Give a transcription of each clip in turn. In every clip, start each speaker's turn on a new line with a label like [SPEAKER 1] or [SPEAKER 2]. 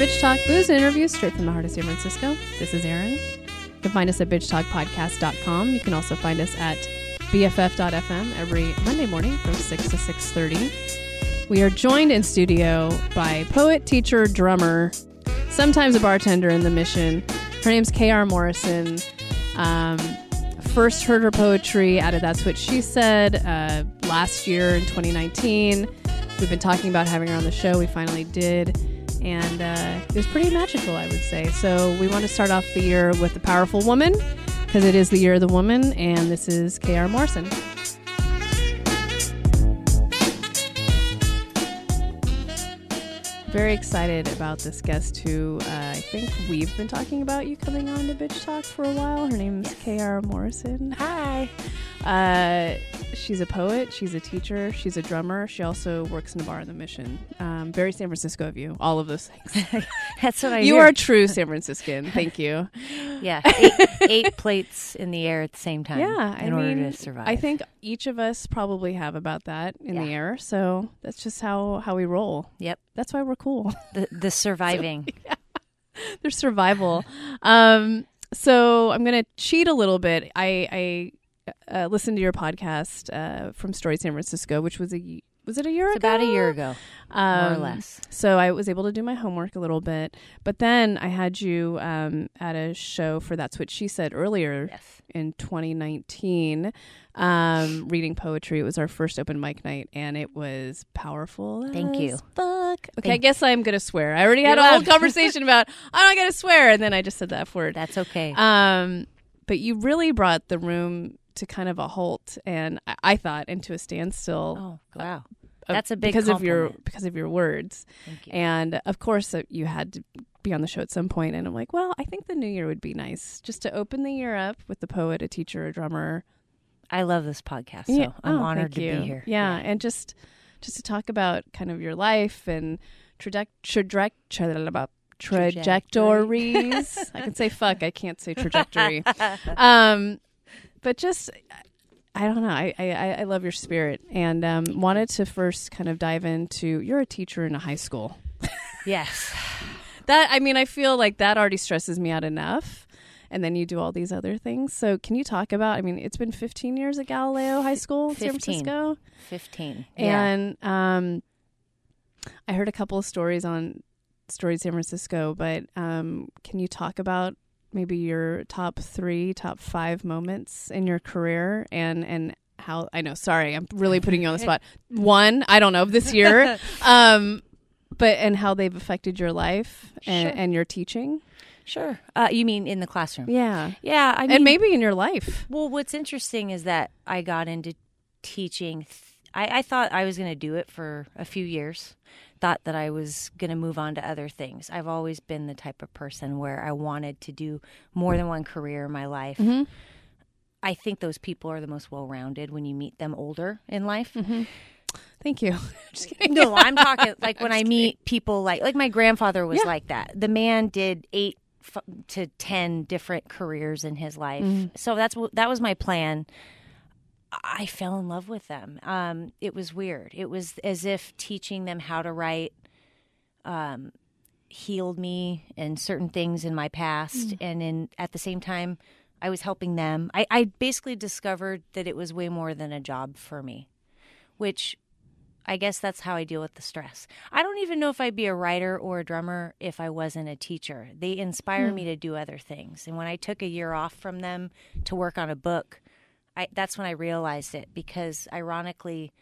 [SPEAKER 1] Bitch Talk booze and interviews straight from the heart of San Francisco. This is Erin. You can find us at bitchtalkpodcast.com. You can also find us at bff.fm every Monday morning from 6 to 6.30. We are joined in studio by poet, teacher, drummer, sometimes a bartender in the mission. Her name's K.R. Morrison. Um, first heard her poetry out of That's What She Said uh, last year in 2019. We've been talking about having her on the show. We finally did and uh, it was pretty magical, I would say. So we want to start off the year with a powerful woman because it is the year of the woman, and this is K.R. Morrison. Very excited about this guest who uh, I think we've been talking about you coming on to Bitch Talk for a while. Her name's K.R. Morrison.
[SPEAKER 2] Hi.
[SPEAKER 1] Uh, she's a poet. She's a teacher. She's a drummer. She also works in a bar in the Mission. Um, very San Francisco of you. All of those things.
[SPEAKER 2] That's what I.
[SPEAKER 1] you are a true San Franciscan. Thank you.
[SPEAKER 2] Yeah, eight, eight plates in the air at the same time.
[SPEAKER 1] Yeah, I
[SPEAKER 2] in order
[SPEAKER 1] mean,
[SPEAKER 2] to survive.
[SPEAKER 1] I think each of us probably have about that in the air. So that's just how how we roll.
[SPEAKER 2] Yep.
[SPEAKER 1] That's why we're cool.
[SPEAKER 2] the the surviving.
[SPEAKER 1] There's survival. um, so I'm gonna cheat a little bit. I I uh, listened to your podcast uh, from Story San Francisco, which was a was it a year
[SPEAKER 2] It's
[SPEAKER 1] ago?
[SPEAKER 2] about a year ago, more or
[SPEAKER 1] Um,
[SPEAKER 2] less.
[SPEAKER 1] So I was able to do my homework a little bit, but then I had you um, at a show for That's What She Said earlier
[SPEAKER 2] Yes.
[SPEAKER 1] in 2019, um, reading poetry. It was our first open mic night, and it was powerful.
[SPEAKER 2] Thank you.
[SPEAKER 1] Fuck. Okay, I guess I'm gonna swear. I already had a whole conversation about I'm not gonna swear, and then I just said that F word.
[SPEAKER 2] That's okay.
[SPEAKER 1] Um, but you really brought the room to kind of a halt, and I, I thought into a standstill.
[SPEAKER 2] oh wow,
[SPEAKER 1] of-
[SPEAKER 2] that's a big
[SPEAKER 1] because of your because of your words.
[SPEAKER 2] Thank you.
[SPEAKER 1] And of course, uh, you had to be on the show at some point. And I'm like, well, I think the new year would be nice just to open the year up with a poet, a teacher, a drummer.
[SPEAKER 2] I love this podcast, so
[SPEAKER 1] Yeah.
[SPEAKER 2] I'm
[SPEAKER 1] Oh,
[SPEAKER 2] honored to
[SPEAKER 1] you.
[SPEAKER 2] be here.
[SPEAKER 1] Yeah, and just just to talk about kind of your life and traje- traje- tra- about trajectories. I can say fuck. I can't say trajectory. um, but just I don't know. I, I I love your spirit and um, wanted to first kind of dive into. You're a teacher in a high school.
[SPEAKER 2] Yes.
[SPEAKER 1] That I mean, I feel like that already stresses me out enough. And then you do all these other things. So, can you talk about? I mean, it's been 15 years at Galileo High School, in San
[SPEAKER 2] 15.
[SPEAKER 1] Francisco,
[SPEAKER 2] Fifteen. yeah.
[SPEAKER 1] and um, I heard a couple of stories on Stories San Francisco. But um, can you talk about maybe your top three, top five moments in your career, and and how? I know, sorry, I'm really putting you on the spot. One, I don't know, this year, um, but and how they've affected your life and,
[SPEAKER 2] Sure.
[SPEAKER 1] and your teaching.
[SPEAKER 2] Sure. Uh, you mean in the classroom?
[SPEAKER 1] Yeah.
[SPEAKER 2] Yeah. I mean,
[SPEAKER 1] and maybe in your life.
[SPEAKER 2] Well, what's interesting is that I got into teaching. th- I, I thought I was going to do it for a few years. Thought that I was going to move on to other things. I've always been the type of person where I wanted to do more than one career in my life.
[SPEAKER 1] Mhm.
[SPEAKER 2] I think those people are the most well rounded when you meet them older in life.
[SPEAKER 1] Thank you. Just kidding.
[SPEAKER 2] No, I'm talking like when I meet people like like my grandfather was
[SPEAKER 1] Yeah.
[SPEAKER 2] like that. The man did eight f- to ten different careers in his life.
[SPEAKER 1] Mm-hmm.
[SPEAKER 2] So that's that was my plan. I fell in love with them. Um, it was weird. It was as if teaching them how to write um, healed me and certain things in my past,
[SPEAKER 1] Mm.
[SPEAKER 2] and in at the same time, I was helping them. I, I basically discovered that it was way more than a job for me, which I guess that's how I deal with the stress. I don't even know if I'd be a writer or a drummer if I wasn't a teacher. They inspire me to do other things. And when I took a year off from them to work on a book, I, that's when I realized it because ironically,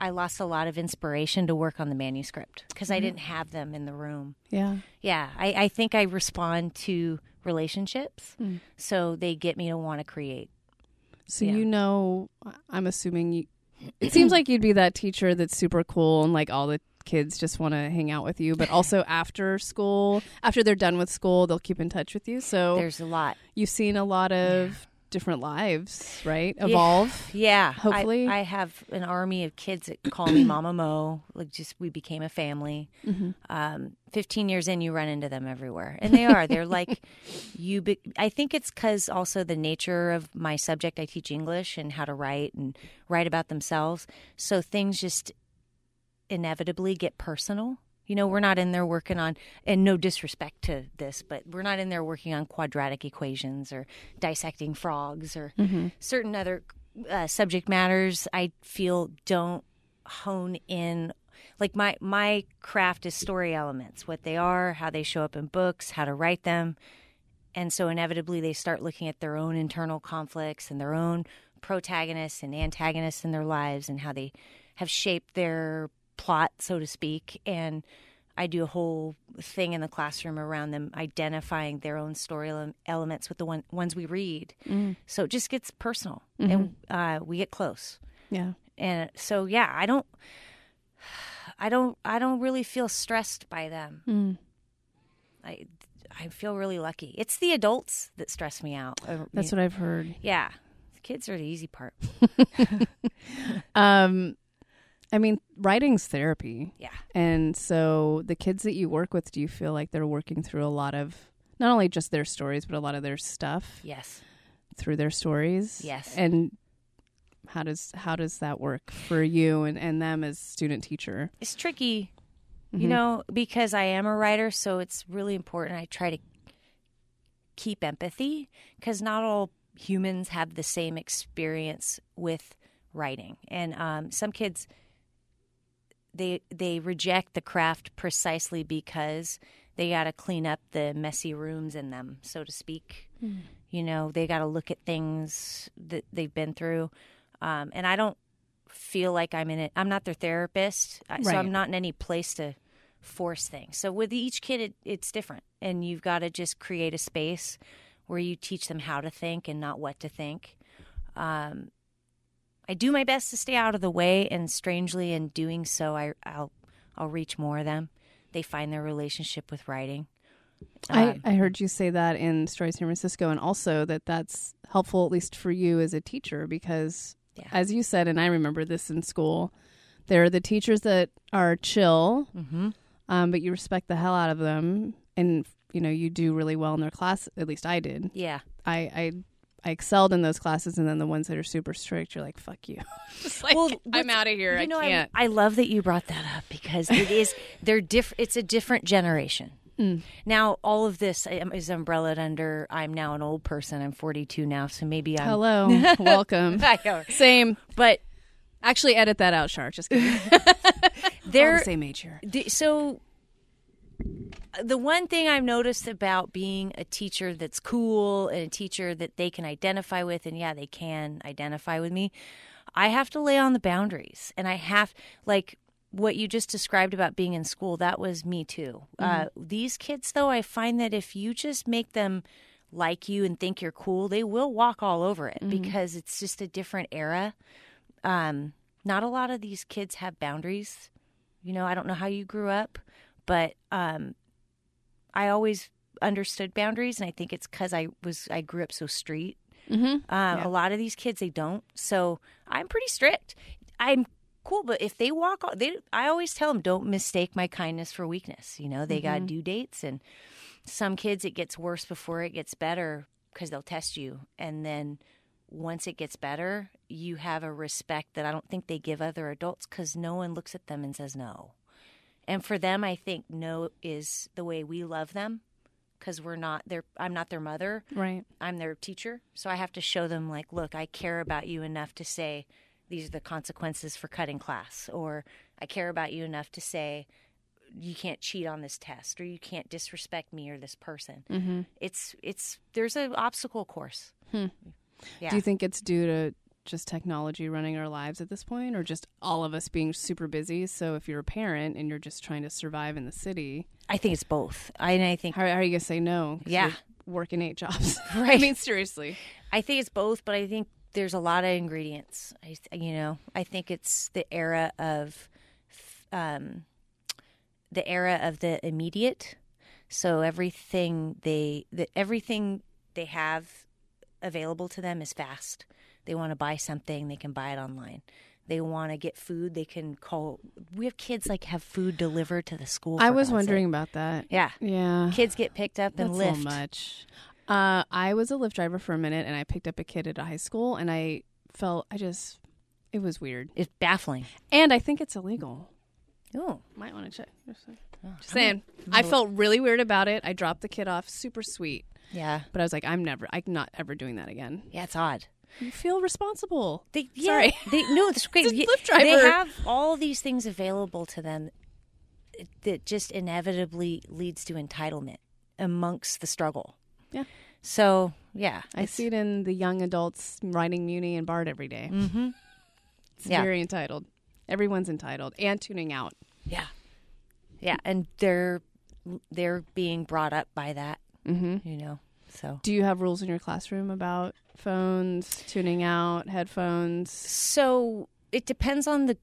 [SPEAKER 2] I lost a lot of inspiration to work on the manuscript because I mm-hmm. didn't have them in the room.
[SPEAKER 1] Yeah.
[SPEAKER 2] Yeah, I, I think I respond to relationships, hmm. so they get me to want to create.
[SPEAKER 1] So
[SPEAKER 2] Yeah.
[SPEAKER 1] you know, I'm assuming you. It seems like you'd be that teacher that's super cool and like all the kids just want to hang out with you, but also after school, after they're done with school, they'll keep in touch with you. So
[SPEAKER 2] There's a lot.
[SPEAKER 1] you've seen a lot of different lives, right? Evolve.
[SPEAKER 2] Yeah,
[SPEAKER 1] Hopefully.
[SPEAKER 2] I, I have an army of kids that call me Mama Mo. Like, just we became a family.
[SPEAKER 1] Mm-hmm.
[SPEAKER 2] Um, Fifteen years in, you run into them everywhere, and they are. They're like you. Be- I think it's because also the nature of my subject. I teach English and how to write and write about themselves. So things just inevitably get personal. You know, we're not in there working on, and no disrespect to this, but we're not in there working on quadratic equations or dissecting frogs or certain other uh, subject matters. I feel don't hone in. Like my my craft is story elements, what they are, how they show up in books, how to write them, and so inevitably they start looking at their own internal conflicts and their own protagonists and antagonists in their lives and how they have shaped their plot, so to speak. And I do a whole thing in the classroom around them identifying their own story ele- elements with the one, ones we read. So it just gets personal and uh, we get close.
[SPEAKER 1] Yeah.
[SPEAKER 2] And so, yeah, I don't, I don't, I don't really feel stressed by them.
[SPEAKER 1] Mm.
[SPEAKER 2] I, I feel really lucky. It's the adults that stress me out. Uh,
[SPEAKER 1] That's what I've heard.
[SPEAKER 2] yeah. The kids are the easy part.
[SPEAKER 1] Um, I mean, writing's therapy.
[SPEAKER 2] Yeah.
[SPEAKER 1] And so the kids that you work with, do you feel like they're working through a lot of not only just their stories, but a lot of their stuff
[SPEAKER 2] Yes.
[SPEAKER 1] through their stories?
[SPEAKER 2] Yes.
[SPEAKER 1] And how does how does that work for you and, and them as student teacher?
[SPEAKER 2] It's tricky,
[SPEAKER 1] Mm-hmm.
[SPEAKER 2] you know, because I am a writer, so it's really important. I try to keep empathy because not all humans have the same experience with writing, and um, some kids they they reject the craft precisely because they got to clean up the messy rooms in them, so to speak. You know, they got to look at things that they've been through, um, and I don't feel like I'm in it. I'm not their therapist, I- so I'm not in any place to force things. So with each kid, it, it's different, and you've got to just create a space where you teach them how to think and not what to think. Um, I do my best to stay out of the way, and strangely, in doing so, I, I'll I'll reach more of them. They find their relationship with writing.
[SPEAKER 1] I,
[SPEAKER 2] Um,
[SPEAKER 1] I heard you say that in Stories San Francisco, and also that that's helpful, at least for you as a teacher, because
[SPEAKER 2] Yeah.
[SPEAKER 1] as you said, and I remember this in school, there are the teachers that are chill,
[SPEAKER 2] Mm-hmm.
[SPEAKER 1] um, but you respect the hell out of them, and you know you do really well in their class. At least I did.
[SPEAKER 2] Yeah.
[SPEAKER 1] I I, I excelled in those classes, and then the ones that are super strict, you're like, "Fuck you." Just like,
[SPEAKER 2] Well,
[SPEAKER 1] I'm out of here.
[SPEAKER 2] You know,
[SPEAKER 1] I can't.
[SPEAKER 2] I, I love that you brought that up because it is they're different. It's a different generation.
[SPEAKER 1] Mm.
[SPEAKER 2] Now, all of this um, is umbrellaed under. I'm now an old person. I'm 42 now, so maybe I'm.
[SPEAKER 1] Hello, welcome. Same.
[SPEAKER 2] But
[SPEAKER 1] Actually, edit that out, Char. Just kidding. All the same age here.
[SPEAKER 2] So the one thing I've noticed about being a teacher that's cool and a teacher that they can identify with, and yeah, they can identify with me, I have to lay on the boundaries. And I have, like, what you just described about being in school, that was me too. Uh, these kids, though, I find that if you just make them like you and think you're cool, they will walk all over it because it's just a different era. Um, not a lot of these kids have boundaries. You know, I don't know how you grew up, but um, I always understood boundaries, and I think it's because I was I grew up so street.
[SPEAKER 1] Mm-hmm.
[SPEAKER 2] Um, A lot of these kids they don't, so I'm pretty strict. I'm cool, but if they walk, they I always tell them don't mistake my kindness for weakness. You know, they got due dates, and some kids it gets worse before it gets better because they'll test you, and then once it gets better, you have a respect that I don't think they give other adults because no one looks at them and says no. And for them, I think no is the way we love them because we're not their. I'm not their mother.
[SPEAKER 1] Right.
[SPEAKER 2] I'm their teacher, so I have to show them like, look, I care about you enough to say these are the consequences for cutting class, or I care about you enough to say you can't cheat on this test, or you can't disrespect me or this person.
[SPEAKER 1] Mm-hmm.
[SPEAKER 2] It's it's there's an obstacle course.
[SPEAKER 1] Hmm.
[SPEAKER 2] Yeah.
[SPEAKER 1] Do you think it's due to just technology running our lives at this point, or just all of us being super busy? So if you're a parent and you're just trying to survive in the city,
[SPEAKER 2] I think it's both. I, and I think
[SPEAKER 1] how, how are you gonna say no
[SPEAKER 2] Yeah.
[SPEAKER 1] working eight jobs.
[SPEAKER 2] Right.
[SPEAKER 1] I mean, seriously.
[SPEAKER 2] I think it's both, but I think there's a lot of ingredients. I, you know, I think it's the era of, um, the era of the immediate. So everything they, the, everything they have available to them is fast. They want to buy something, they can buy it online. They want to get food, they can call. We have kids like have food delivered to the school.
[SPEAKER 1] I was wondering
[SPEAKER 2] sake.
[SPEAKER 1] about that.
[SPEAKER 2] Yeah,
[SPEAKER 1] Yeah.
[SPEAKER 2] kids get picked up and
[SPEAKER 1] That's so much. Uh, I was a Lyft driver for a minute, and I picked up a kid at a high school, and I felt I just it was weird,
[SPEAKER 2] It's baffling.
[SPEAKER 1] and I think it's illegal.
[SPEAKER 2] Oh,
[SPEAKER 1] Might want to check. Just saying. Just saying. I felt really weird about it. I dropped the kid off, super sweet.
[SPEAKER 2] yeah,
[SPEAKER 1] But I was like, I'm never, I'm not ever doing that again.
[SPEAKER 2] yeah. It's odd.
[SPEAKER 1] You feel responsible.
[SPEAKER 2] They, yeah,
[SPEAKER 1] Sorry.
[SPEAKER 2] They, no, that's great.
[SPEAKER 1] It's a
[SPEAKER 2] Yeah, They have all these things available to them that just inevitably leads to entitlement amongst the struggle.
[SPEAKER 1] Yeah.
[SPEAKER 2] So yeah,
[SPEAKER 1] I see it in the young adults riding Muni and BART every day.
[SPEAKER 2] Mm-hmm.
[SPEAKER 1] It's
[SPEAKER 2] Yeah.
[SPEAKER 1] very entitled. Everyone's entitled and tuning out.
[SPEAKER 2] Yeah, yeah, and they're they're being brought up by that.
[SPEAKER 1] Mm-hmm.
[SPEAKER 2] You know, so
[SPEAKER 1] Do you have rules in your classroom about phones, tuning out, headphones?
[SPEAKER 2] So it depends on the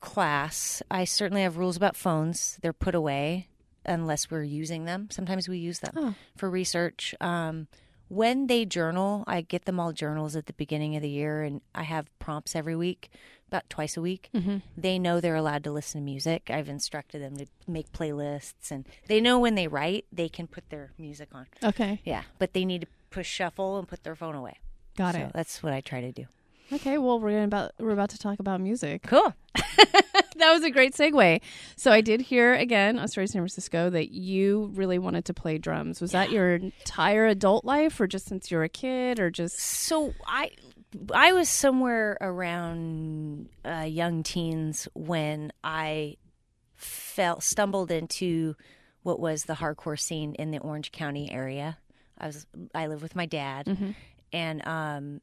[SPEAKER 2] class. I certainly have rules about phones. They're put away unless we're using them. Sometimes we use them
[SPEAKER 1] Oh.
[SPEAKER 2] for research. Um, when they journal, I get them all journals at the beginning of the year, and I have prompts every week, about twice a week.
[SPEAKER 1] Mm-hmm.
[SPEAKER 2] They know they're allowed to listen to music. I've instructed them to make playlists, and they know when they write, they can put their music on.
[SPEAKER 1] Okay,
[SPEAKER 2] Yeah, but they need to push shuffle and put their phone away.
[SPEAKER 1] got
[SPEAKER 2] so
[SPEAKER 1] it.
[SPEAKER 2] That's what I try to do.
[SPEAKER 1] Okay, well we're about we're about to talk about music.
[SPEAKER 2] Cool.
[SPEAKER 1] that was a great segue. So I did hear again, Australia, San Francisco, that you really wanted to play drums. Was that your entire adult life, or just since you were a kid, or just
[SPEAKER 2] So I I was somewhere around uh, young teens when I fell stumbled into what was the hardcore scene in the Orange County area. I was I live with my dad,
[SPEAKER 1] Mm-hmm.
[SPEAKER 2] and um,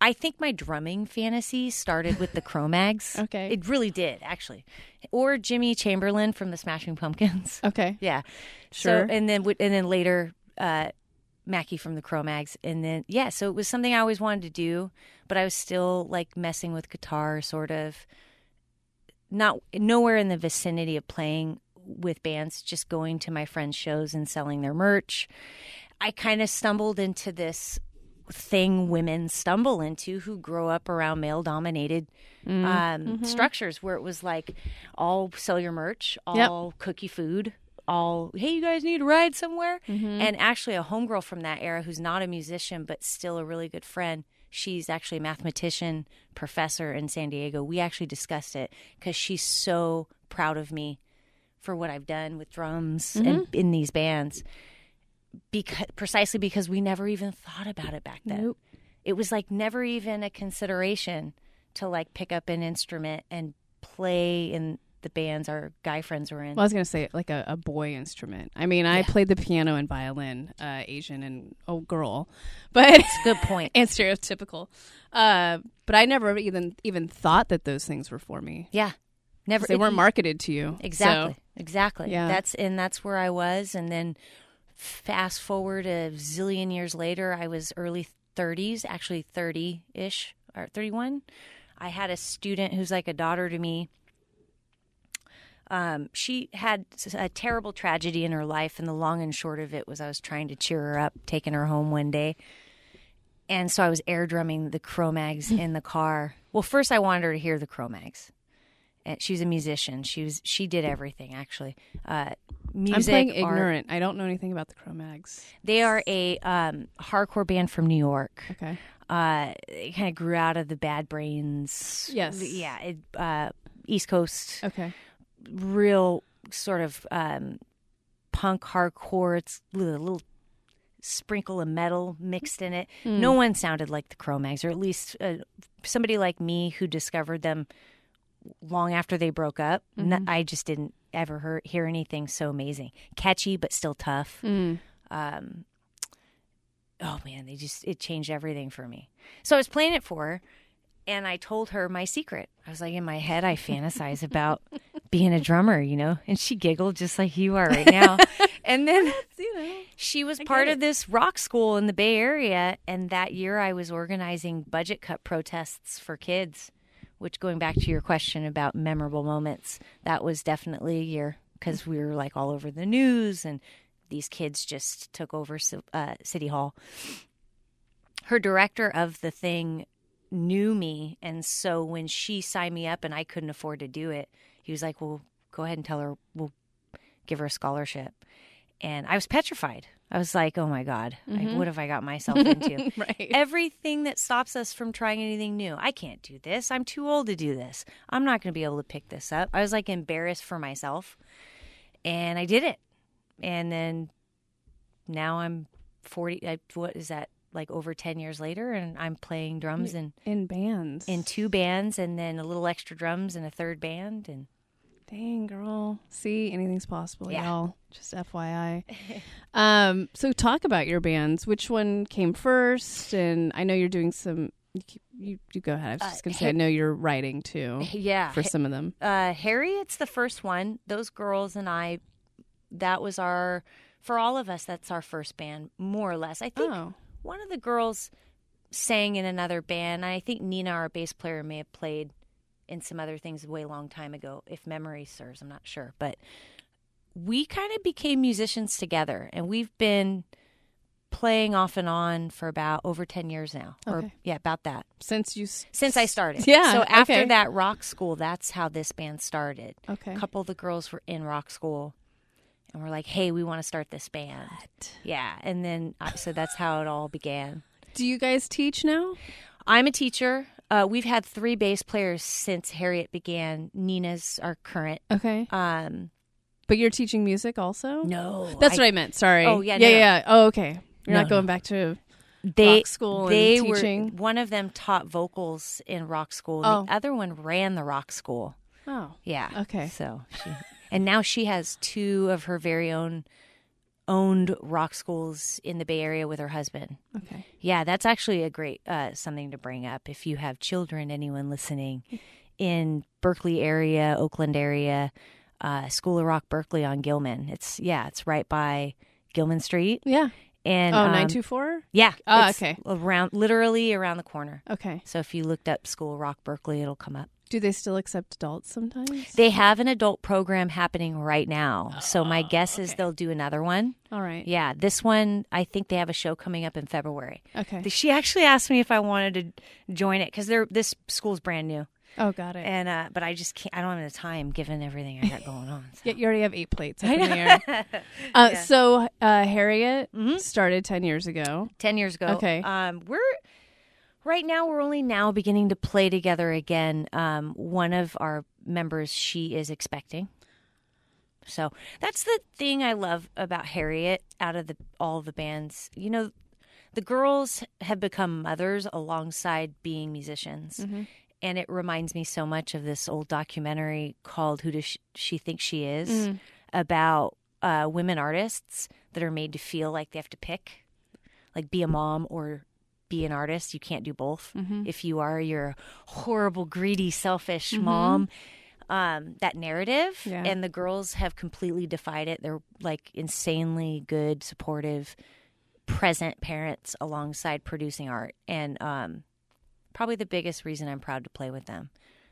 [SPEAKER 2] I think my drumming fantasy started with the Cro-Mags.
[SPEAKER 1] Okay.
[SPEAKER 2] it really did actually, or Jimmy Chamberlin from the Smashing Pumpkins.
[SPEAKER 1] okay?
[SPEAKER 2] Yeah,
[SPEAKER 1] Sure.
[SPEAKER 2] So, and then and then later, uh, Mackie from the Cro-Mags, and then yeah. So it was something I always wanted to do, but I was still like messing with guitar, sort of. Not nowhere in the vicinity of playing with bands, just going to my friends' shows and selling their merch. I kind of stumbled into this thing women stumble into who grow up around male dominated um, structures where it was like all sell your merch, all cookie food, all hey you guys need to ride somewhere? Mm-hmm. And actually a homegirl from that era who's not a musician but still a really good friend she's actually a mathematician professor in san diego. We actually discussed it because she's so proud of me for what i've done with drums and mm-hmm. in these bands because precisely because we never even thought about it back then.
[SPEAKER 1] Nope.
[SPEAKER 2] it was like never even a consideration to like pick up an instrument and play in the bands our guy friends were in
[SPEAKER 1] Well, I was gonna say like a, a boy instrument. I mean, I
[SPEAKER 2] Yeah.
[SPEAKER 1] played the piano and violin, uh, Asian and oh girl, but it's a
[SPEAKER 2] good point
[SPEAKER 1] and stereotypical. Uh, but I never even even thought that those things were for me.
[SPEAKER 2] yeah never.
[SPEAKER 1] They weren't marketed to you.
[SPEAKER 2] Exactly.
[SPEAKER 1] So,
[SPEAKER 2] Exactly.
[SPEAKER 1] Yeah.
[SPEAKER 2] That's and that's where I was and then fast forward a zillion years later, I was early 30s, actually 30ish or 31. I had a student who's like a daughter to me. Um, she had a terrible tragedy in her life, and the long and short of it was I was trying to cheer her up, taking her home one day. And so I was air drumming the Cro-Mags in the car. Well, first I wanted her to hear the Cro-Mags. And she's a musician. She was she did everything actually. Uh, music.
[SPEAKER 1] I'm playing
[SPEAKER 2] art.
[SPEAKER 1] ignorant. I don't know anything about the Cro-Mags.
[SPEAKER 2] They are a um, hardcore band from New York.
[SPEAKER 1] Okay.
[SPEAKER 2] Uh, they kind of grew out of the Bad Brains.
[SPEAKER 1] Yes.
[SPEAKER 2] Yeah. It, uh, East Coast,
[SPEAKER 1] Okay.
[SPEAKER 2] Real sort of um, punk hardcore. It's a little sprinkle of metal mixed in it. No one sounded like the Cro-Mags, or at least uh, somebody like me who discovered them long after they broke up. I just didn't ever hear, hear anything so amazing, catchy but still tough.
[SPEAKER 1] Mm.
[SPEAKER 2] Um, oh man, they just it changed everything for me. So I was playing it for her, and I told her my secret. I was like, in my head, I fantasize about being a drummer, you know, and she giggled just like you are right now. and then
[SPEAKER 1] You know.
[SPEAKER 2] she was
[SPEAKER 1] I
[SPEAKER 2] part of this rock school in the Bay Area, and that year I was organizing budget cut protests for kids. Which, going back to your question about memorable moments, that was definitely a year because we were like all over the news, and these kids just took over uh, City Hall. Her director of the thing knew me, and so when she signed me up and I couldn't afford to do it, he was like, "Well, go ahead and tell her we'll give her a scholarship." And I was petrified. I was like, oh my God, I,
[SPEAKER 1] Mhm.
[SPEAKER 2] what have I got myself into?
[SPEAKER 1] right.
[SPEAKER 2] Everything that stops us from trying anything new. I can't do this. I'm too old to do this. I'm not going to be able to pick this up. I was like embarrassed for myself. And I did it. And then now I'm 40. I, what is that? Like over 10 years later. And I'm playing drums in,
[SPEAKER 1] in bands.
[SPEAKER 2] in two bands and then a little extra drums in a third band. And
[SPEAKER 1] Dang, girl. See, anything's possible,
[SPEAKER 2] Yeah.
[SPEAKER 1] y'all. Just FYI. um, so talk about your bands. Which one came first? And I know you're doing some. You, keep- you, you go ahead. I was
[SPEAKER 2] Uh,
[SPEAKER 1] just gonna say. I know you're writing too
[SPEAKER 2] yeah.
[SPEAKER 1] for some of them.
[SPEAKER 2] uh, Harriet's the first one. Those girls and I, that was our, for all of us, that's our first band, more or less. I think
[SPEAKER 1] Oh,
[SPEAKER 2] one of the girls sang in another band. I think Nina, our bass player, may have played in some other things way long time ago, if memory serves. I'm not sure, but we kind of became musicians together, and we've been playing off and on for about over 10 years now. Or yeah about that.
[SPEAKER 1] Since you s-
[SPEAKER 2] since i started.
[SPEAKER 1] Yeah,
[SPEAKER 2] so after
[SPEAKER 1] okay.
[SPEAKER 2] that rock school that's how this band started.
[SPEAKER 1] Okay.
[SPEAKER 2] a couple of the girls were in rock school and we're like hey we want to start this band. Yeah and then uh, so that's how it all began.
[SPEAKER 1] Do you guys teach now?
[SPEAKER 2] i'm a teacher uh, we've had three bass players since harriet began nina's our current
[SPEAKER 1] Okay.
[SPEAKER 2] um
[SPEAKER 1] But you're teaching music also?
[SPEAKER 2] no
[SPEAKER 1] That's what I meant. Sorry.
[SPEAKER 2] Oh, yeah,
[SPEAKER 1] Yeah,
[SPEAKER 2] no, no.
[SPEAKER 1] yeah. Oh, okay. You're
[SPEAKER 2] No,
[SPEAKER 1] not going
[SPEAKER 2] no.
[SPEAKER 1] back to
[SPEAKER 2] they
[SPEAKER 1] rock school and
[SPEAKER 2] they
[SPEAKER 1] teaching?
[SPEAKER 2] were one of them taught vocals in rock school
[SPEAKER 1] Oh.
[SPEAKER 2] the other one ran the rock school
[SPEAKER 1] Oh.
[SPEAKER 2] Yeah.
[SPEAKER 1] Okay.
[SPEAKER 2] So she, and now she has two of her very own owned rock schools in the Bay Area with her husband.
[SPEAKER 1] Okay.
[SPEAKER 2] Yeah, that's actually a great uh, something to bring up if you have children. Anyone listening in Berkeley area, Oakland area, uh, School of Rock Berkeley on Gilman. It's yeah, it's right by Gilman Street.
[SPEAKER 1] Yeah.
[SPEAKER 2] And
[SPEAKER 1] Oh,
[SPEAKER 2] um,
[SPEAKER 1] 924?
[SPEAKER 2] yeah,
[SPEAKER 1] Ah,
[SPEAKER 2] it's
[SPEAKER 1] okay.
[SPEAKER 2] around literally around the corner.
[SPEAKER 1] Okay.
[SPEAKER 2] So if you looked up School of Rock Berkeley, it'll come up.
[SPEAKER 1] Do they still accept adults sometimes?
[SPEAKER 2] They have an adult program happening right now. so my guess is they'll do another one.
[SPEAKER 1] All right.
[SPEAKER 2] Yeah, this one, I think they have a show coming up in February.
[SPEAKER 1] Okay.
[SPEAKER 2] She actually asked me if I wanted to join it because they're this school's brand new,
[SPEAKER 1] Oh, got it.
[SPEAKER 2] and uh, but I just can't. I don't have the time given everything I got going on. so.
[SPEAKER 1] Yeah, you already have eight plates up in the air. Uh, So uh, Harriet
[SPEAKER 2] Mhm.
[SPEAKER 1] started 10 years ago.
[SPEAKER 2] Ten years ago.
[SPEAKER 1] Okay.
[SPEAKER 2] Um, we're right now. We're only now beginning to play together again. Um, one of our members, she is expecting. So that's the thing I love about Harriet. Out of the all the bands, you know, the girls have become mothers alongside being musicians,
[SPEAKER 1] Mm-hmm.
[SPEAKER 2] and it reminds me so much of this old documentary called "Who Does She, she Think She Is?"
[SPEAKER 1] Mm-hmm.
[SPEAKER 2] about uh, women artists that are made to feel like they have to pick, like be a mom or be an artist. You can't do both.
[SPEAKER 1] Mm-hmm.
[SPEAKER 2] If you are, you're horrible, greedy, selfish mom. Um, that narrative,
[SPEAKER 1] Yeah.
[SPEAKER 2] and the girls have completely defied it. They're like insanely good, supportive, present parents alongside producing art, and um, probably the biggest reason I'm proud to play with them.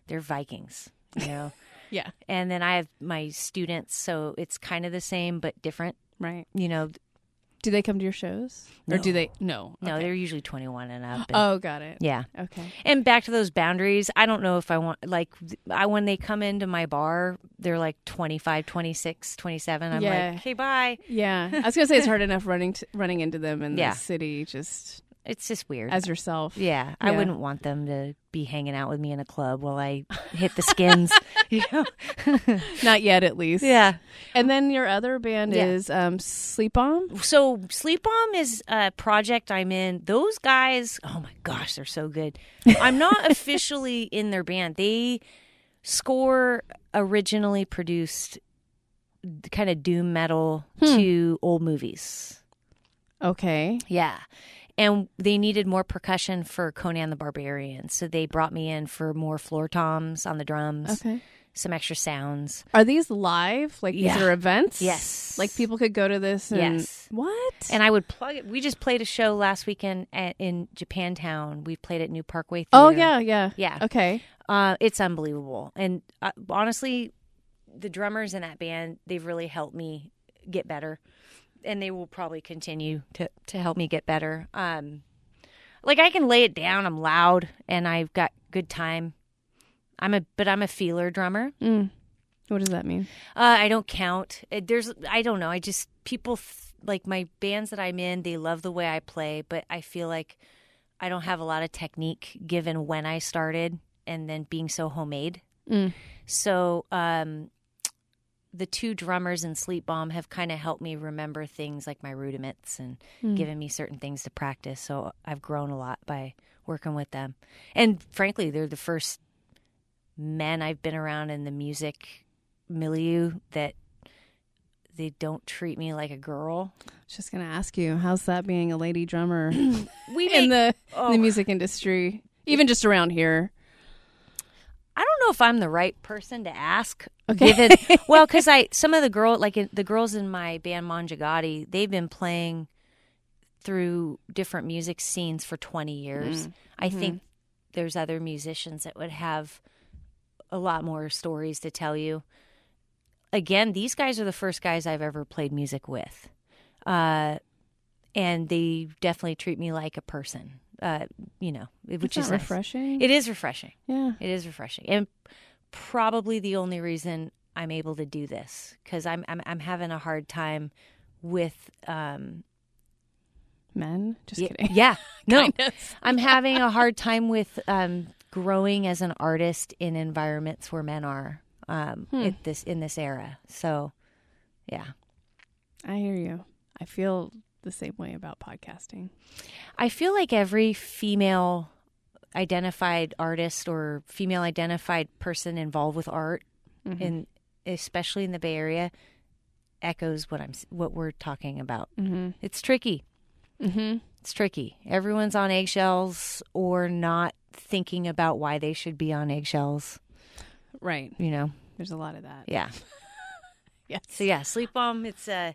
[SPEAKER 2] They're Vikings, you know.
[SPEAKER 1] Yeah.
[SPEAKER 2] and then I have my students, so it's kind of the same but different.
[SPEAKER 1] Right.
[SPEAKER 2] You know,
[SPEAKER 1] Do they come to your shows? Or do they? No.
[SPEAKER 2] no,
[SPEAKER 1] Okay.
[SPEAKER 2] they're usually 21 and up. and-
[SPEAKER 1] Oh, got it.
[SPEAKER 2] yeah.
[SPEAKER 1] Okay.
[SPEAKER 2] And back to those boundaries, I don't know if I want like I when they come into my bar, they're like 25, 26, 27. I'm
[SPEAKER 1] Yeah.
[SPEAKER 2] like, "Okay, bye."
[SPEAKER 1] Yeah. I was going to say it's hard enough running to, running into them in
[SPEAKER 2] Yeah.
[SPEAKER 1] the city just
[SPEAKER 2] It's just weird.
[SPEAKER 1] as yourself.
[SPEAKER 2] yeah, I
[SPEAKER 1] Yeah.
[SPEAKER 2] wouldn't want them to be hanging out with me in a club while I hit the skins. you know?
[SPEAKER 1] Not yet, at least.
[SPEAKER 2] Yeah.
[SPEAKER 1] And then your other band
[SPEAKER 2] Yeah.
[SPEAKER 1] is um, Sleep Bomb.
[SPEAKER 2] So Sleep Bomb is a project I'm in. Those guys, oh my gosh, they're so good. I'm not officially in their band. They score originally produced kind of doom metal to old movies.
[SPEAKER 1] Okay.
[SPEAKER 2] Yeah. And they needed more percussion for Conan the Barbarian. So they brought me in for more floor toms on the drums,
[SPEAKER 1] Okay.
[SPEAKER 2] some extra sounds.
[SPEAKER 1] Are these live? Like
[SPEAKER 2] Yeah.
[SPEAKER 1] these are events?
[SPEAKER 2] Yes.
[SPEAKER 1] Like people could go to this and
[SPEAKER 2] Yes.
[SPEAKER 1] what?
[SPEAKER 2] And I would plug it. We just played a show last weekend at, in Japantown. We played at New Parkway Theater.
[SPEAKER 1] oh yeah, yeah.
[SPEAKER 2] Yeah.
[SPEAKER 1] Okay.
[SPEAKER 2] Uh, it's unbelievable. And uh, honestly, the drummers in that band, they've really helped me get better. And they will probably continue to, to help me get better. Um, like I can lay it down. I'm loud and I've got good time. I'm a, but I'm a feeler drummer.
[SPEAKER 1] Mm. What does that mean?
[SPEAKER 2] Uh, I don't count. Uh, There's, I don't know. I just people th- like my bands that I'm in, they love the way I play, but I feel like I don't have a lot of technique given when I started and then being so homemade.
[SPEAKER 1] Mm.
[SPEAKER 2] So, um, the two drummers in Sleep Bomb have kind of helped me remember things like my rudiments and
[SPEAKER 1] Mm.
[SPEAKER 2] given me certain things to practice. So I've grown a lot by working with them. And frankly, they're the first men I've been around in the music milieu that they don't treat me like a girl.
[SPEAKER 1] Just gonna ask you, how's that being a lady drummer
[SPEAKER 2] We
[SPEAKER 1] in the
[SPEAKER 2] Oh.
[SPEAKER 1] in the music industry, even just around here?
[SPEAKER 2] I don't know if I'm the right person to ask.
[SPEAKER 1] Okay.
[SPEAKER 2] Given, well, because I some of the girl like in- the girls in my band Monjagati, they've been playing through different music scenes for 20 years. I think there's other musicians that would have a lot more stories to tell you. Again, these guys are the first guys I've ever played music with. Uh, and they definitely treat me like a person. Uh, you know, which is nice.
[SPEAKER 1] refreshing.
[SPEAKER 2] It is refreshing.
[SPEAKER 1] yeah.
[SPEAKER 2] It is refreshing, and probably the only reason I'm able to do this because I'm, I'm I'm having a hard time with um
[SPEAKER 1] Men. Just
[SPEAKER 2] y-
[SPEAKER 1] kidding.
[SPEAKER 2] yeah no I'm having a hard time with um growing as an artist in environments where men are um
[SPEAKER 1] Hmm.
[SPEAKER 2] at this in this era. So yeah,
[SPEAKER 1] I hear you. I feel the same way about podcasting.
[SPEAKER 2] I feel like every female identified artist or female identified person involved with art
[SPEAKER 1] Mhm.
[SPEAKER 2] in especially in the Bay Area echoes what I'm what we're talking about.
[SPEAKER 1] Mm-hmm.
[SPEAKER 2] It's tricky.
[SPEAKER 1] Mm-hmm.
[SPEAKER 2] It's tricky. Everyone's on eggshells or not thinking about why they should be on eggshells,
[SPEAKER 1] Right.
[SPEAKER 2] you know.
[SPEAKER 1] There's a lot of that.
[SPEAKER 2] Yeah.
[SPEAKER 1] Yes.
[SPEAKER 2] So yeah, sleep bomb. It's uh,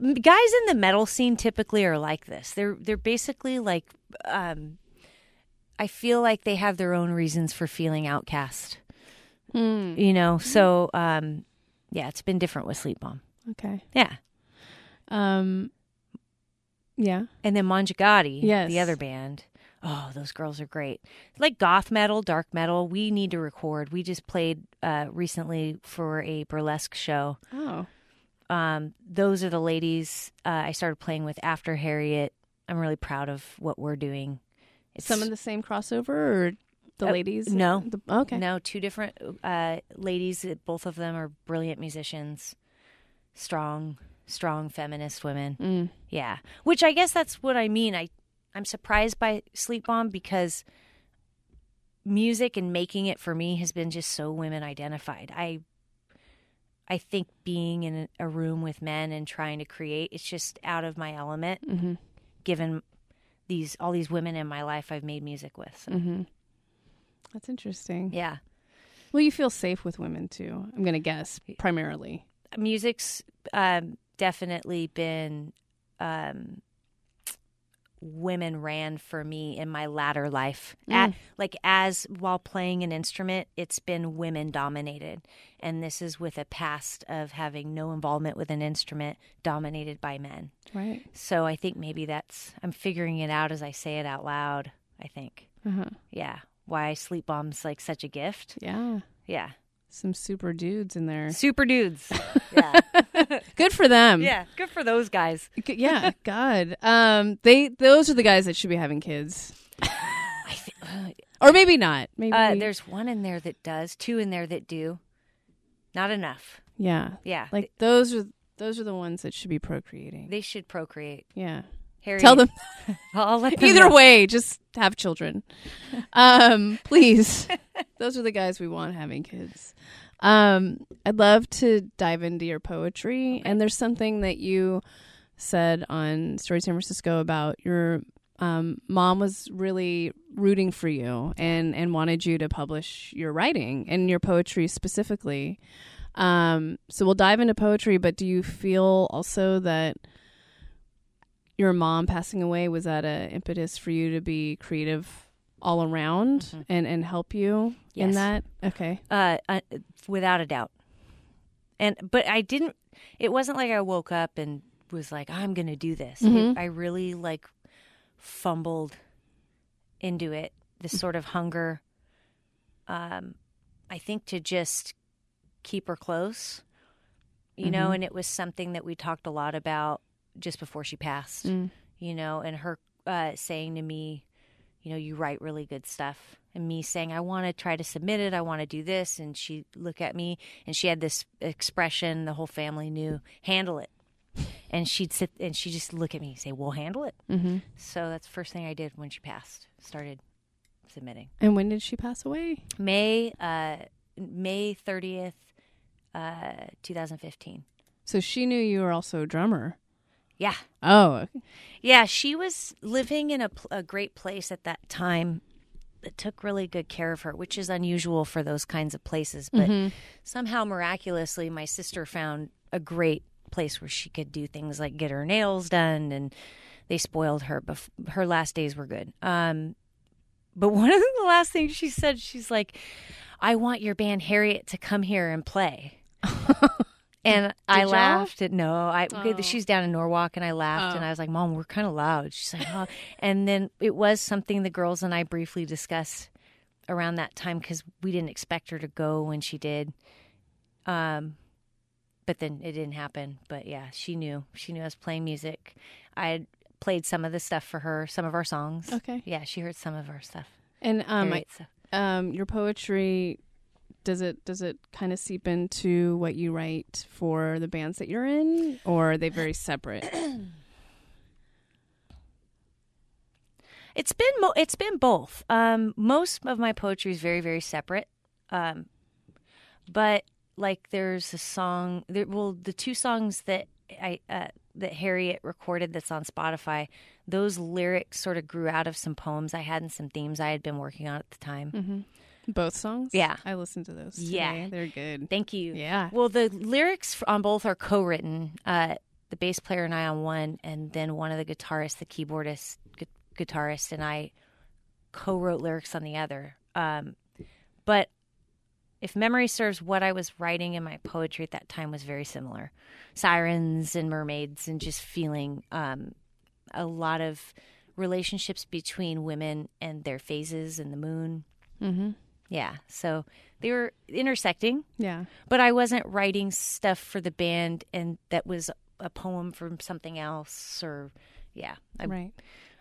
[SPEAKER 2] guys in the metal scene typically are like this. They're they're basically like um, I feel like they have their own reasons for feeling outcast.
[SPEAKER 1] Hmm.
[SPEAKER 2] You know, so um, yeah, it's been different with sleep bomb.
[SPEAKER 1] Okay.
[SPEAKER 2] Yeah,
[SPEAKER 1] Um. Yeah.
[SPEAKER 2] and then Monjagati,
[SPEAKER 1] Yes.
[SPEAKER 2] the other band. Oh, those girls are great. Like goth metal, dark metal. We need to record. We just played uh, recently for a burlesque show.
[SPEAKER 1] Oh.
[SPEAKER 2] Um, those are the ladies uh, I started playing with after Harriet. I'm really proud of what we're doing. It's
[SPEAKER 1] Some of the same crossover, or the
[SPEAKER 2] Uh,
[SPEAKER 1] ladies?
[SPEAKER 2] no.
[SPEAKER 1] The, okay.
[SPEAKER 2] no two different uh, ladies. Both of them are brilliant musicians, strong, strong feminist women.
[SPEAKER 1] Mm.
[SPEAKER 2] Yeah, which I guess that's what I mean. I I'm surprised by Sleep Bomb because music and making it for me has been just so women identified. I I think being in a room with men and trying to create it's just out of my element
[SPEAKER 1] Mm-hmm.
[SPEAKER 2] given these all these women in my life I've made music with. So,
[SPEAKER 1] Mm-hmm. That's interesting.
[SPEAKER 2] yeah.
[SPEAKER 1] Well, you feel safe with women too. I'm gonna guess primarily.
[SPEAKER 2] Music's um, definitely been um, women ran for me in my latter life. At, like as while playing an instrument, it's been women dominated, and this is with a past of having no involvement with an instrument dominated by men.
[SPEAKER 1] Right.
[SPEAKER 2] So I think maybe that's I'm figuring it out as I say it out loud. I think,
[SPEAKER 1] Uh-huh.
[SPEAKER 2] yeah, why sleep bombs like such a gift.
[SPEAKER 1] Yeah.
[SPEAKER 2] Yeah,
[SPEAKER 1] Some super dudes in there.
[SPEAKER 2] super dudes. yeah,
[SPEAKER 1] Good for them.
[SPEAKER 2] yeah, good for those guys.
[SPEAKER 1] Yeah. God. Um. They. Those are the guys that should be having kids,
[SPEAKER 2] I th-
[SPEAKER 1] or maybe not. Maybe.
[SPEAKER 2] uh, there's one in there that does, two in there that do. Not enough.
[SPEAKER 1] Yeah.
[SPEAKER 2] Yeah,
[SPEAKER 1] Like those are those are the ones that should be procreating.
[SPEAKER 2] they should procreate.
[SPEAKER 1] yeah.
[SPEAKER 2] Harry,
[SPEAKER 1] Tell them
[SPEAKER 2] I'll let them
[SPEAKER 1] either
[SPEAKER 2] know.
[SPEAKER 1] way, just have children. Um, please. Those are the guys we want having kids. Um, I'd love to dive into your poetry. And there's something that you said on Story San Francisco about your um, mom was really rooting for you and, and wanted you to publish your writing and your poetry specifically. Um, so we'll dive into poetry, but do you feel also that your mom passing away was that a impetus for you to be creative all around and and help you in that? Okay.
[SPEAKER 2] uh, uh, without a doubt. And but I didn't. It wasn't like I woke up and was like, "I'm going to do this." It-
[SPEAKER 1] Mhm.
[SPEAKER 2] I really like fumbled into it. This sort of hunger. Um, I think to just keep her close, you know, and it was something that we talked a lot about just before she passed,
[SPEAKER 1] Mm.
[SPEAKER 2] you know, and her uh, saying to me, you know, you write really good stuff. And me saying, I want to try to submit it. I want to do this. And she look at me and she had this expression the whole family knew, handle it. And she'd sit and she'd just look at me and say, we'll handle it.
[SPEAKER 1] Mm-hmm.
[SPEAKER 2] So that's the first thing I did when she passed. Started submitting.
[SPEAKER 1] And when did she pass away?
[SPEAKER 2] May uh, May thirtieth, uh, two thousand fifteen.
[SPEAKER 1] So she knew you were also a drummer.
[SPEAKER 2] Yeah,
[SPEAKER 1] Oh,
[SPEAKER 2] yeah. She was living in a, a great place at that time that took really good care of her, which is unusual for those kinds of places. But somehow miraculously, my sister found a great place where she could do things like get her nails done, and they spoiled her. Bef- her last days were good. Um, but one of the last things she said, she's like, "I want your band Harriet to come here and play." And I
[SPEAKER 1] y'all?
[SPEAKER 2] laughed. At, no, I
[SPEAKER 1] Oh.
[SPEAKER 2] she's down in Norwalk, and I laughed, and I was like, "Mom, we're kind of loud." She's like, "Oh," and then it was something the girls and I briefly discussed around that time because we didn't expect her to go when she did. Um, but then it didn't happen. But yeah, she knew. She knew I was playing music. I had played some of the stuff for her, some of our songs.
[SPEAKER 1] okay.
[SPEAKER 2] Yeah, she heard some of our stuff.
[SPEAKER 1] And um, I, um, your poetry does it does it kind of seep into what you write for the bands that you're in, or are they very separate?
[SPEAKER 2] It's been mo- it's been both. Um, most of my poetry is very very separate, um, but like there's a song. There, well, the two songs that I uh, that Harriet recorded that's on Spotify. Those lyrics sort of grew out of some poems I had and some themes I had been working on at the time.
[SPEAKER 1] hmm Both songs.
[SPEAKER 2] Yeah.
[SPEAKER 1] I listened to those.
[SPEAKER 2] Yeah.
[SPEAKER 1] they're good.
[SPEAKER 2] Thank you.
[SPEAKER 1] Yeah.
[SPEAKER 2] Well, the lyrics on both are co-written. Uh, the bass player and I on one, and then one of the guitarists, the keyboardist, gu- guitarist, and I co-wrote lyrics on the other. Um, but if memory serves, what I was writing in my poetry at that time was very similar: sirens and mermaids, and just feeling um, a lot of relationships between women and their phases and the moon.
[SPEAKER 1] Mm-hmm.
[SPEAKER 2] Yeah, so they were intersecting
[SPEAKER 1] Yeah.
[SPEAKER 2] but I wasn't writing stuff for the band and that was a poem from something else or yeah. I,
[SPEAKER 1] right.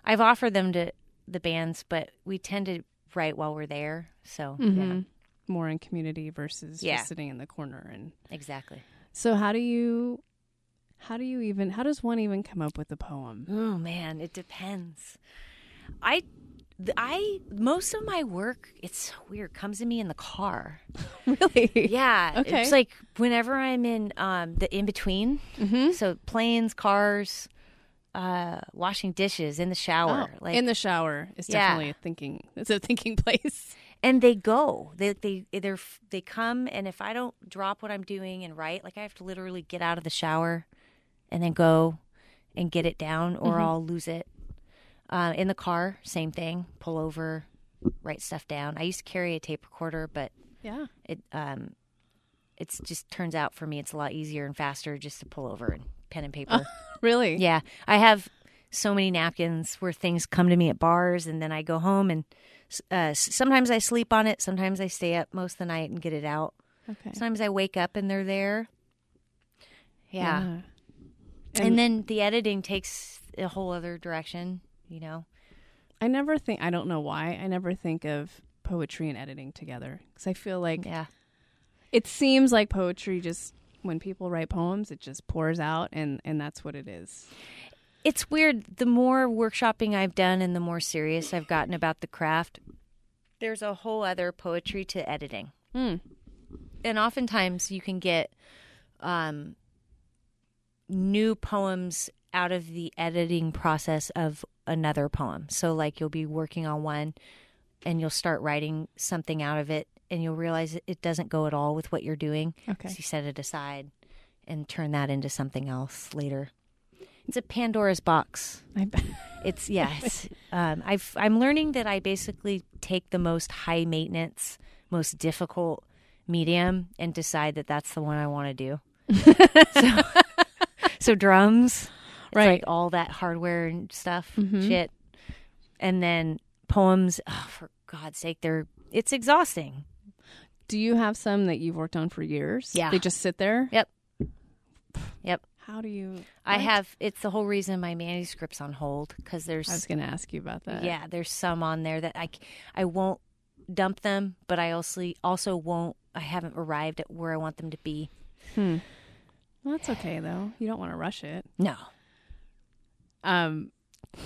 [SPEAKER 2] I've offered them to the bands, but we tend to write while we're there. So yeah,
[SPEAKER 1] Mhm. More in community versus
[SPEAKER 2] Yeah.
[SPEAKER 1] just sitting in the corner and
[SPEAKER 2] exactly.
[SPEAKER 1] So how do you how do you even how does one even come up with a poem?
[SPEAKER 2] Oh man, it depends. I I most of my work it's so weird comes to me in the car.
[SPEAKER 1] really?
[SPEAKER 2] Yeah,
[SPEAKER 1] Okay.
[SPEAKER 2] It's like whenever I'm in um, the in between,
[SPEAKER 1] Mm-hmm.
[SPEAKER 2] so planes, cars, uh, washing dishes in the shower, like
[SPEAKER 1] Oh, in the shower is
[SPEAKER 2] Yeah.
[SPEAKER 1] definitely a thinking. It's a thinking place.
[SPEAKER 2] and they go they they they they come and if i don't drop what i'm doing and write like i have to literally get out of the shower and then go and get it down or i'll lose it uh, in the car same thing pull over write stuff down i used to carry a tape recorder but
[SPEAKER 1] Yeah.
[SPEAKER 2] it um it's just turns out for me it's a lot easier and faster just to pull over and pen and paper
[SPEAKER 1] Really?
[SPEAKER 2] yeah, I have so many napkins where things come to me at bars, and then I go home and uh, sometimes I sleep on it. Sometimes I stay up most of the night and get it out.
[SPEAKER 1] Okay.
[SPEAKER 2] Sometimes I wake up and they're there. Yeah,
[SPEAKER 1] And,
[SPEAKER 2] and then the editing takes a whole other direction. You know,
[SPEAKER 1] I never think I don't know why I never think of poetry and editing together because I feel like
[SPEAKER 2] yeah,
[SPEAKER 1] it seems like poetry just when people write poems it just pours out and and that's what it is.
[SPEAKER 2] it's weird. The more workshopping I've done and the more serious I've gotten about the craft, there's a whole other poetry to editing.
[SPEAKER 1] Hmm.
[SPEAKER 2] and oftentimes you can get um, new poems out of the editing process of another poem. So, like, you'll be working on one and you'll start writing something out of it, and you'll realize it- doesn't go at all with what you're doing.
[SPEAKER 1] Okay.
[SPEAKER 2] So, you set it aside and turn that into something else later. It's a Pandora's box.
[SPEAKER 1] I bet.
[SPEAKER 2] It's yes. um, I've I'm learning that I basically take the most high maintenance, most difficult medium and decide that that's the one I want to do. so, so drums,
[SPEAKER 1] Right.
[SPEAKER 2] Like all that hardware and stuff,
[SPEAKER 1] Mhm.
[SPEAKER 2] shit, and then poems. Oh, for God's sake, they're it's exhausting.
[SPEAKER 1] Do you have some that you've worked on for years?
[SPEAKER 2] Yeah.
[SPEAKER 1] They just sit there?
[SPEAKER 2] Yep. Yep.
[SPEAKER 1] How do you?
[SPEAKER 2] I have. It's the whole reason my manuscript's on hold because there's
[SPEAKER 1] I was going to ask you about that.
[SPEAKER 2] yeah, there's some on there that I, I won't dump them, but I also also won't. I haven't arrived at where I want them to be.
[SPEAKER 1] Hmm. Well, that's okay though. You don't want to rush it.
[SPEAKER 2] No.
[SPEAKER 1] Um,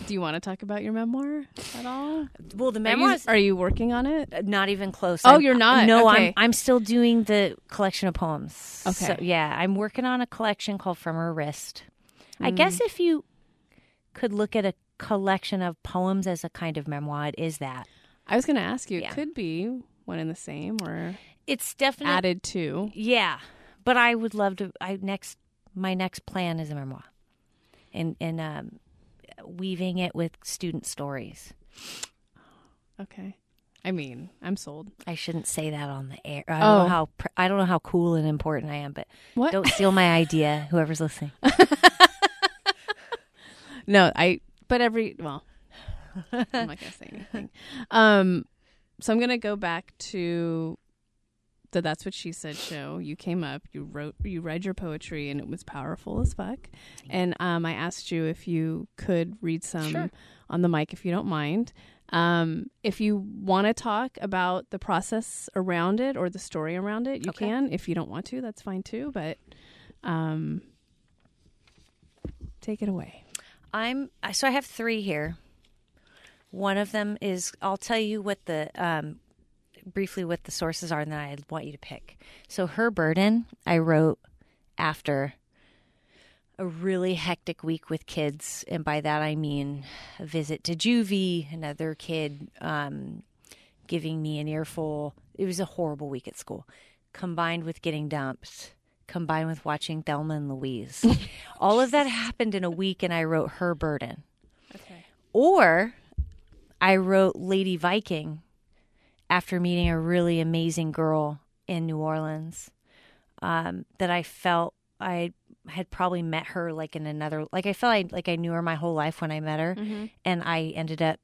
[SPEAKER 1] do you want to talk about your memoir at all?
[SPEAKER 2] Well, the
[SPEAKER 1] Are you,
[SPEAKER 2] memoirs
[SPEAKER 1] are you working on it?
[SPEAKER 2] Uh, not even close.
[SPEAKER 1] Oh,
[SPEAKER 2] I'm-
[SPEAKER 1] you're not?
[SPEAKER 2] No,
[SPEAKER 1] Okay.
[SPEAKER 2] I'm I'm still doing the collection of poems.
[SPEAKER 1] Okay.
[SPEAKER 2] So, yeah, I'm working on a collection called From Her Wrist. I
[SPEAKER 1] Mm.
[SPEAKER 2] guess if you could look at a collection of poems as a kind of memoir, it is that.
[SPEAKER 1] I was going to ask you.
[SPEAKER 2] Yeah.
[SPEAKER 1] It could be one and the same or
[SPEAKER 2] It's definitely
[SPEAKER 1] added to.
[SPEAKER 2] Yeah, but I would love to. I next my next plan is a memoir, and and um, weaving it with student stories.
[SPEAKER 1] Okay. I mean, I'm sold.
[SPEAKER 2] I shouldn't say that on the air. I don't
[SPEAKER 1] Oh.
[SPEAKER 2] know how pr- I don't know how cool and important I am, but
[SPEAKER 1] What?
[SPEAKER 2] don't steal my idea. Whoever's listening.
[SPEAKER 1] No, I. But every well, I'm not gonna say anything. Um, so I'm gonna go back to the "That's What She Said" show. You came up, you wrote, you read your poetry, and it was powerful as fuck. And um, I asked you if you could read some
[SPEAKER 2] Sure.
[SPEAKER 1] on the mic, if you don't mind. Um, if you want to talk about the process around it or the story around it, you
[SPEAKER 2] Okay.
[SPEAKER 1] can. If you don't want to, that's fine too. But um, take it away.
[SPEAKER 2] I'm so I have three here. One of them is I'll tell you what the um, briefly what the sources are, and then I want you to pick. So her burden I wrote after a really hectic week with kids, and by that I mean a visit to juvie, another kid um, giving me an earful. It was a horrible week at school, combined with getting dumped, combined with watching Thelma and Louise. All of that happened in a week, and I wrote her burden.
[SPEAKER 1] Okay.
[SPEAKER 2] Or I wrote Lady Viking after meeting a really amazing girl in New Orleans um, that I felt I had probably met her like in another like I felt I, like I knew her my whole life when I met her
[SPEAKER 1] Mm-hmm.
[SPEAKER 2] and I ended up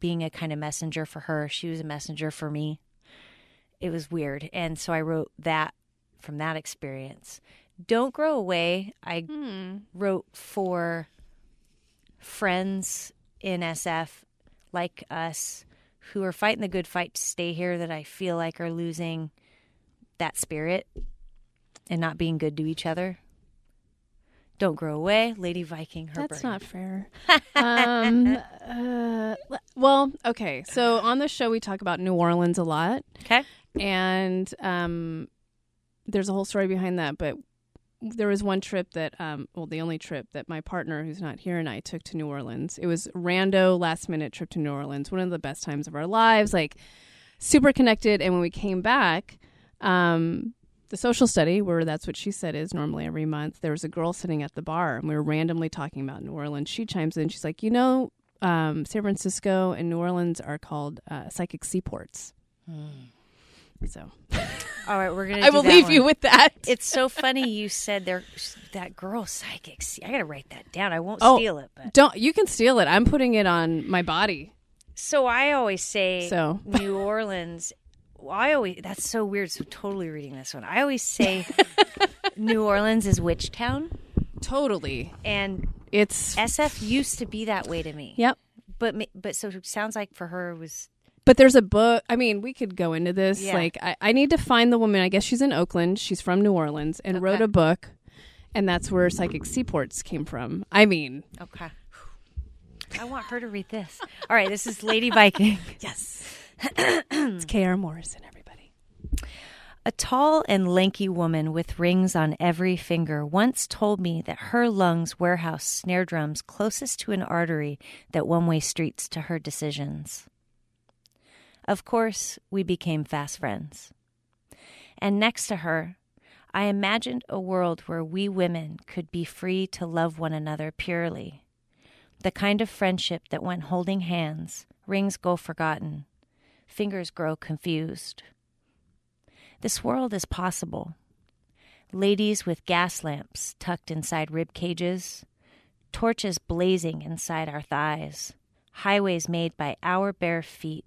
[SPEAKER 2] being a kind of messenger for her. She was a messenger for me. It was weird. And so I wrote that from that experience. Don't Grow Away, I
[SPEAKER 1] Hmm.
[SPEAKER 2] wrote for friends in SF like us who are fighting the good fight to stay here that I feel like are losing that spirit and not being good to each other. Don't grow away, Lady Viking. Her
[SPEAKER 1] That's
[SPEAKER 2] burden.
[SPEAKER 1] not fair. um, uh, well, okay. So on the show, we talk about New Orleans a lot,
[SPEAKER 2] okay.
[SPEAKER 1] and um, there's a whole story behind that. But there was one trip that, um, well, the only trip that my partner, who's not here, and I took to New Orleans. It was rando last minute trip to New Orleans. One of the best times of our lives. Like super connected. And when we came back, um, the social study, where that's what she said is normally every month, there was a girl sitting at the bar and we were randomly talking about New Orleans. She chimes in, she's like, You know, um, San Francisco and New Orleans are called uh, psychic seaports. So
[SPEAKER 2] All right, we're gonna.
[SPEAKER 1] I
[SPEAKER 2] do
[SPEAKER 1] will
[SPEAKER 2] that
[SPEAKER 1] leave
[SPEAKER 2] one.
[SPEAKER 1] you with that.
[SPEAKER 2] It's so funny you said there that girl psychic. I gotta write that down. I won't
[SPEAKER 1] Oh.
[SPEAKER 2] steal it, but
[SPEAKER 1] Don't you can steal it. I'm putting it on my body.
[SPEAKER 2] so I always say
[SPEAKER 1] So
[SPEAKER 2] New Orleans. I always that's so weird. So totally reading this one. I always say New Orleans is witch town,
[SPEAKER 1] totally.
[SPEAKER 2] and
[SPEAKER 1] It's
[SPEAKER 2] SF used to be that way to me.
[SPEAKER 1] yep.
[SPEAKER 2] But but so it sounds like for her it was
[SPEAKER 1] But there's a book. I mean, we could go into this.
[SPEAKER 2] Yeah.
[SPEAKER 1] Like, I, I need to find the woman. I guess she's in Oakland. She's from New Orleans and wrote a book, and that's where psychic seaports came from. I mean,
[SPEAKER 2] okay. I want her to read this. All right, this is Lady Viking.
[SPEAKER 1] yes, it's K.R. Morrison. Everybody.
[SPEAKER 2] A tall and lanky woman with rings on every finger once told me that her lungs warehouse snare drums closest to an artery that one way streets to her decisions. Of course, we became fast friends. And next to her, I imagined a world where we women could be free to love one another purely. The kind of friendship that when holding hands, rings go forgotten, fingers grow confused. This world is possible. Ladies with gas lamps tucked inside rib cages, torches blazing inside our thighs, highways made by our bare feet,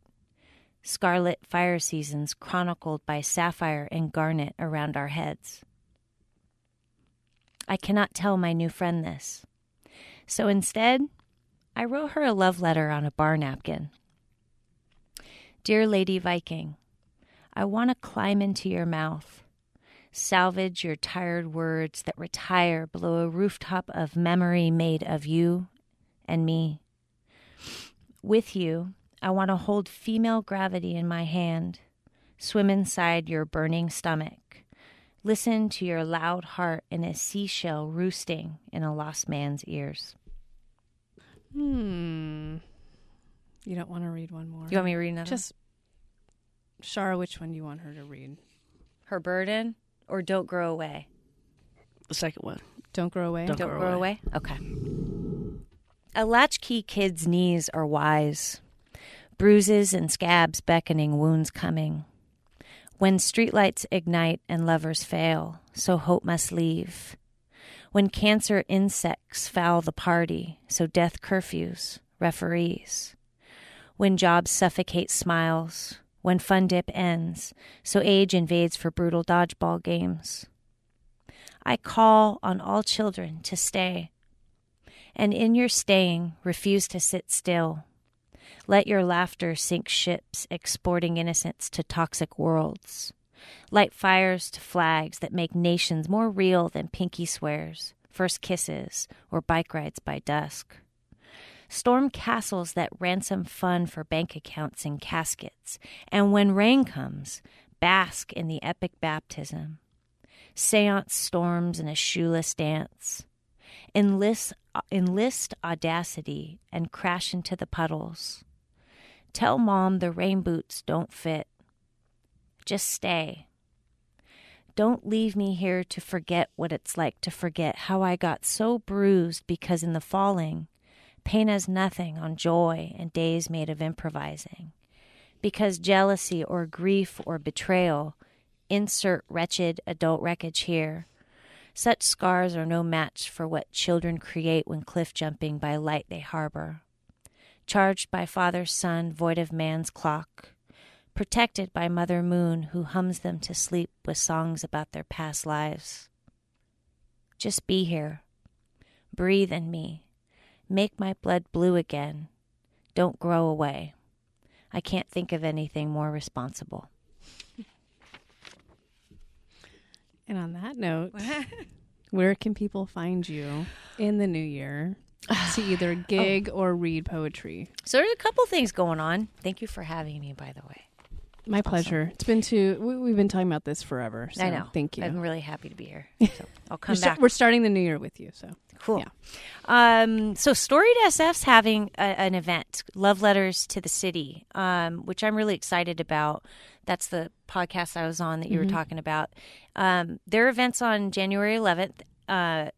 [SPEAKER 2] scarlet fire seasons chronicled by sapphire and garnet around our heads. I cannot tell my new friend this. So instead, I wrote her a love letter on a bar napkin. Dear Lady Viking, I want to climb into your mouth, salvage your tired words that retire below a rooftop of memory made of you and me. With you, I want to hold female gravity in my hand, swim inside your burning stomach, listen to your loud heart in a seashell roosting in a lost man's ears.
[SPEAKER 1] Hmm. You don't want to read one more.
[SPEAKER 2] You want me to read another?
[SPEAKER 1] Just Shara, which one do you want her to read?
[SPEAKER 2] her burden or don't grow away?
[SPEAKER 3] The second one.
[SPEAKER 1] Don't grow away.
[SPEAKER 3] Don't
[SPEAKER 2] Don't
[SPEAKER 3] grow
[SPEAKER 2] grow away. Okay. A latchkey kid's knees are wise, bruises and scabs beckoning, wounds coming. When streetlights ignite and lovers fail, so hope must leave. When cancer insects foul the party, so death curfews, referees. When jobs suffocate smiles, when fun dip ends, so age invades for brutal dodgeball games. I call on all children to stay, and in your staying, refuse to sit still. Let your laughter sink ships, exporting innocence to toxic worlds. Light fires to flags that make nations more real than pinky swears, first kisses, or bike rides by dusk. Storm castles that ransom fun for bank accounts and caskets, and when rain comes, bask in the epic baptism. Seance storms in a shoeless dance. Enlist, Uh, enlist audacity and crash into the puddles. Tell mom the rain boots don't fit. Just stay. Don't leave me here to forget what it's like to forget how I got so bruised because in the falling, pain has nothing on joy and days made of improvising. Because jealousy or grief or betrayal, insert wretched adult wreckage here. Such scars are no match for what children create when cliff jumping by light they harbor. Charged by father's son, void of man's clock. Protected by Mother Moon, who hums them to sleep with songs about their past lives. Just be here. Breathe in me. Make my blood blue again. Don't grow away. I can't think of anything more responsible.
[SPEAKER 1] And on that note, where can people find you in the new year to either gig or read poetry?
[SPEAKER 2] So there's a couple things going on. Thank you for having me, by the way.
[SPEAKER 1] My pleasure. It's been too. We, we've been talking about this forever. So
[SPEAKER 2] I know.
[SPEAKER 1] Thank you.
[SPEAKER 2] I'm really happy to be here. So I'll
[SPEAKER 1] we're,
[SPEAKER 2] come
[SPEAKER 1] sta-
[SPEAKER 2] back.
[SPEAKER 1] we're starting the new year with you. So
[SPEAKER 2] Cool.
[SPEAKER 1] Yeah.
[SPEAKER 2] Um, so Storied SF's having a, an event, Love Letters to the City, um, which I'm really excited about. That's the podcast I was on that you
[SPEAKER 1] Mm-hmm.
[SPEAKER 2] were talking about. Um, their event's on January 11th. Uh,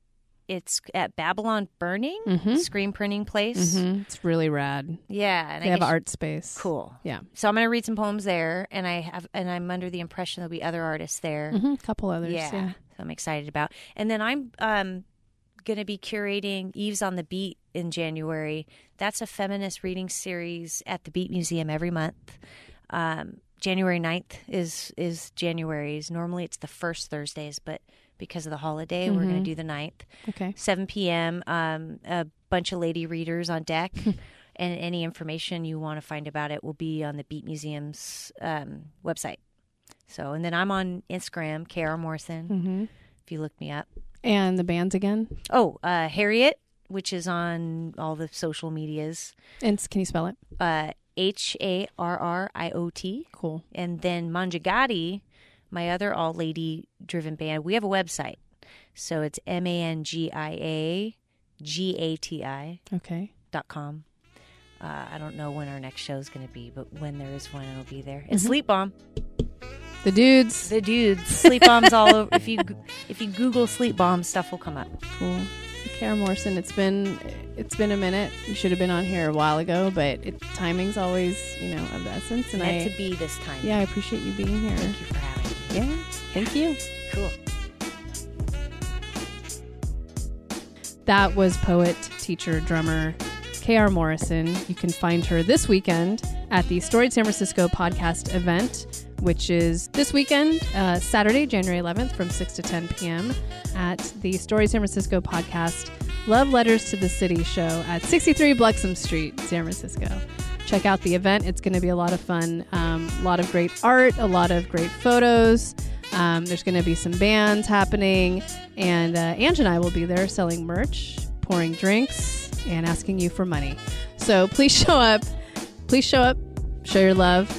[SPEAKER 2] it's at Babylon Burning
[SPEAKER 1] Mhm.
[SPEAKER 2] Screen Printing Place.
[SPEAKER 1] Mhm. it's really rad.
[SPEAKER 2] Yeah, and
[SPEAKER 1] They
[SPEAKER 2] I
[SPEAKER 1] have art space.
[SPEAKER 2] Cool.
[SPEAKER 1] Yeah.
[SPEAKER 2] So I'm going to read some poems there, and I have, and I'm under the impression there'll be other artists there.
[SPEAKER 1] hmm couple others.
[SPEAKER 2] Yeah.
[SPEAKER 1] Yeah.
[SPEAKER 2] So I'm excited about. And then I'm um going to be curating Eves on the Beat in January. That's a feminist reading series at the Beat Museum every month. Um, January 9th is is January's. Normally it's the first Thursdays, but because of the holiday, we're going to do the 9th.
[SPEAKER 1] Okay.
[SPEAKER 2] 7 p.m. Um, a bunch of lady readers on deck. and any information you want to find about it will be on the Beat Museum's um, website. So, and then I'm on Instagram, Kara Morrison,
[SPEAKER 1] hmm
[SPEAKER 2] if you look me up.
[SPEAKER 1] And the bands again.
[SPEAKER 2] Oh, uh, Harriot, which is on all the social medias,
[SPEAKER 1] And can you spell it?
[SPEAKER 2] uh, H A R R I O T.
[SPEAKER 1] Cool.
[SPEAKER 2] And then Mangiagati, my other all lady driven band, we have a website. So it's M A N G I A G A T I
[SPEAKER 1] Okay.
[SPEAKER 2] dot com. Uh, I don't know when our next show is going to be, but when there is one, it'll be there. And Sleep Bomb,
[SPEAKER 1] The dudes.
[SPEAKER 2] the dudes, Sleep Bomb's all over. If you if you Google Sleep Bomb, stuff will come up.
[SPEAKER 1] Cool. Kara Morrison, it's been it's been a minute. You should have been on here a while ago, but it, timing's always you know of the essence. And
[SPEAKER 2] Meant
[SPEAKER 1] I
[SPEAKER 2] to be this time.
[SPEAKER 1] yeah, I appreciate you being here.
[SPEAKER 2] Thank you for having me.
[SPEAKER 1] Yeah, thank you.
[SPEAKER 2] Cool.
[SPEAKER 1] That was poet, teacher, drummer K.R. Morrison. You can find her this weekend at the Storied San Francisco podcast event, which is this weekend, uh, Saturday, January 11th from 6 to 10 p.m. at the Storied San Francisco podcast, Love Letters to the City show at 63 Bluxome Street, San Francisco. Check out the event. It's going to be a lot of fun. Um, a lot of great art, a lot of great photos. Um, there's going to be some bands happening. And uh, Ange and I will be there selling merch, pouring drinks, and asking you for money. So please show up. Please show up. Show your love.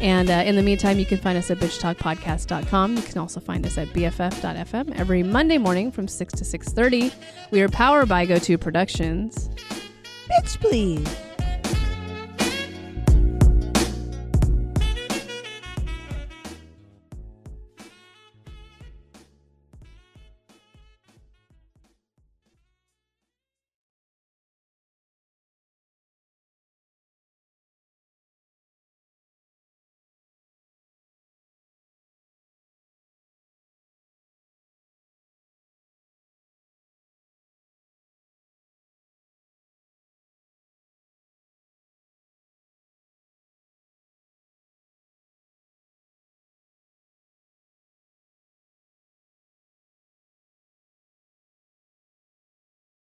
[SPEAKER 1] And uh, in the meantime, you can find us at bitchtalkpodcast.com. You can also find us at bff.fm every Monday morning from 6 to 6.30. We are powered by GoTo Productions.
[SPEAKER 4] Bitch, please.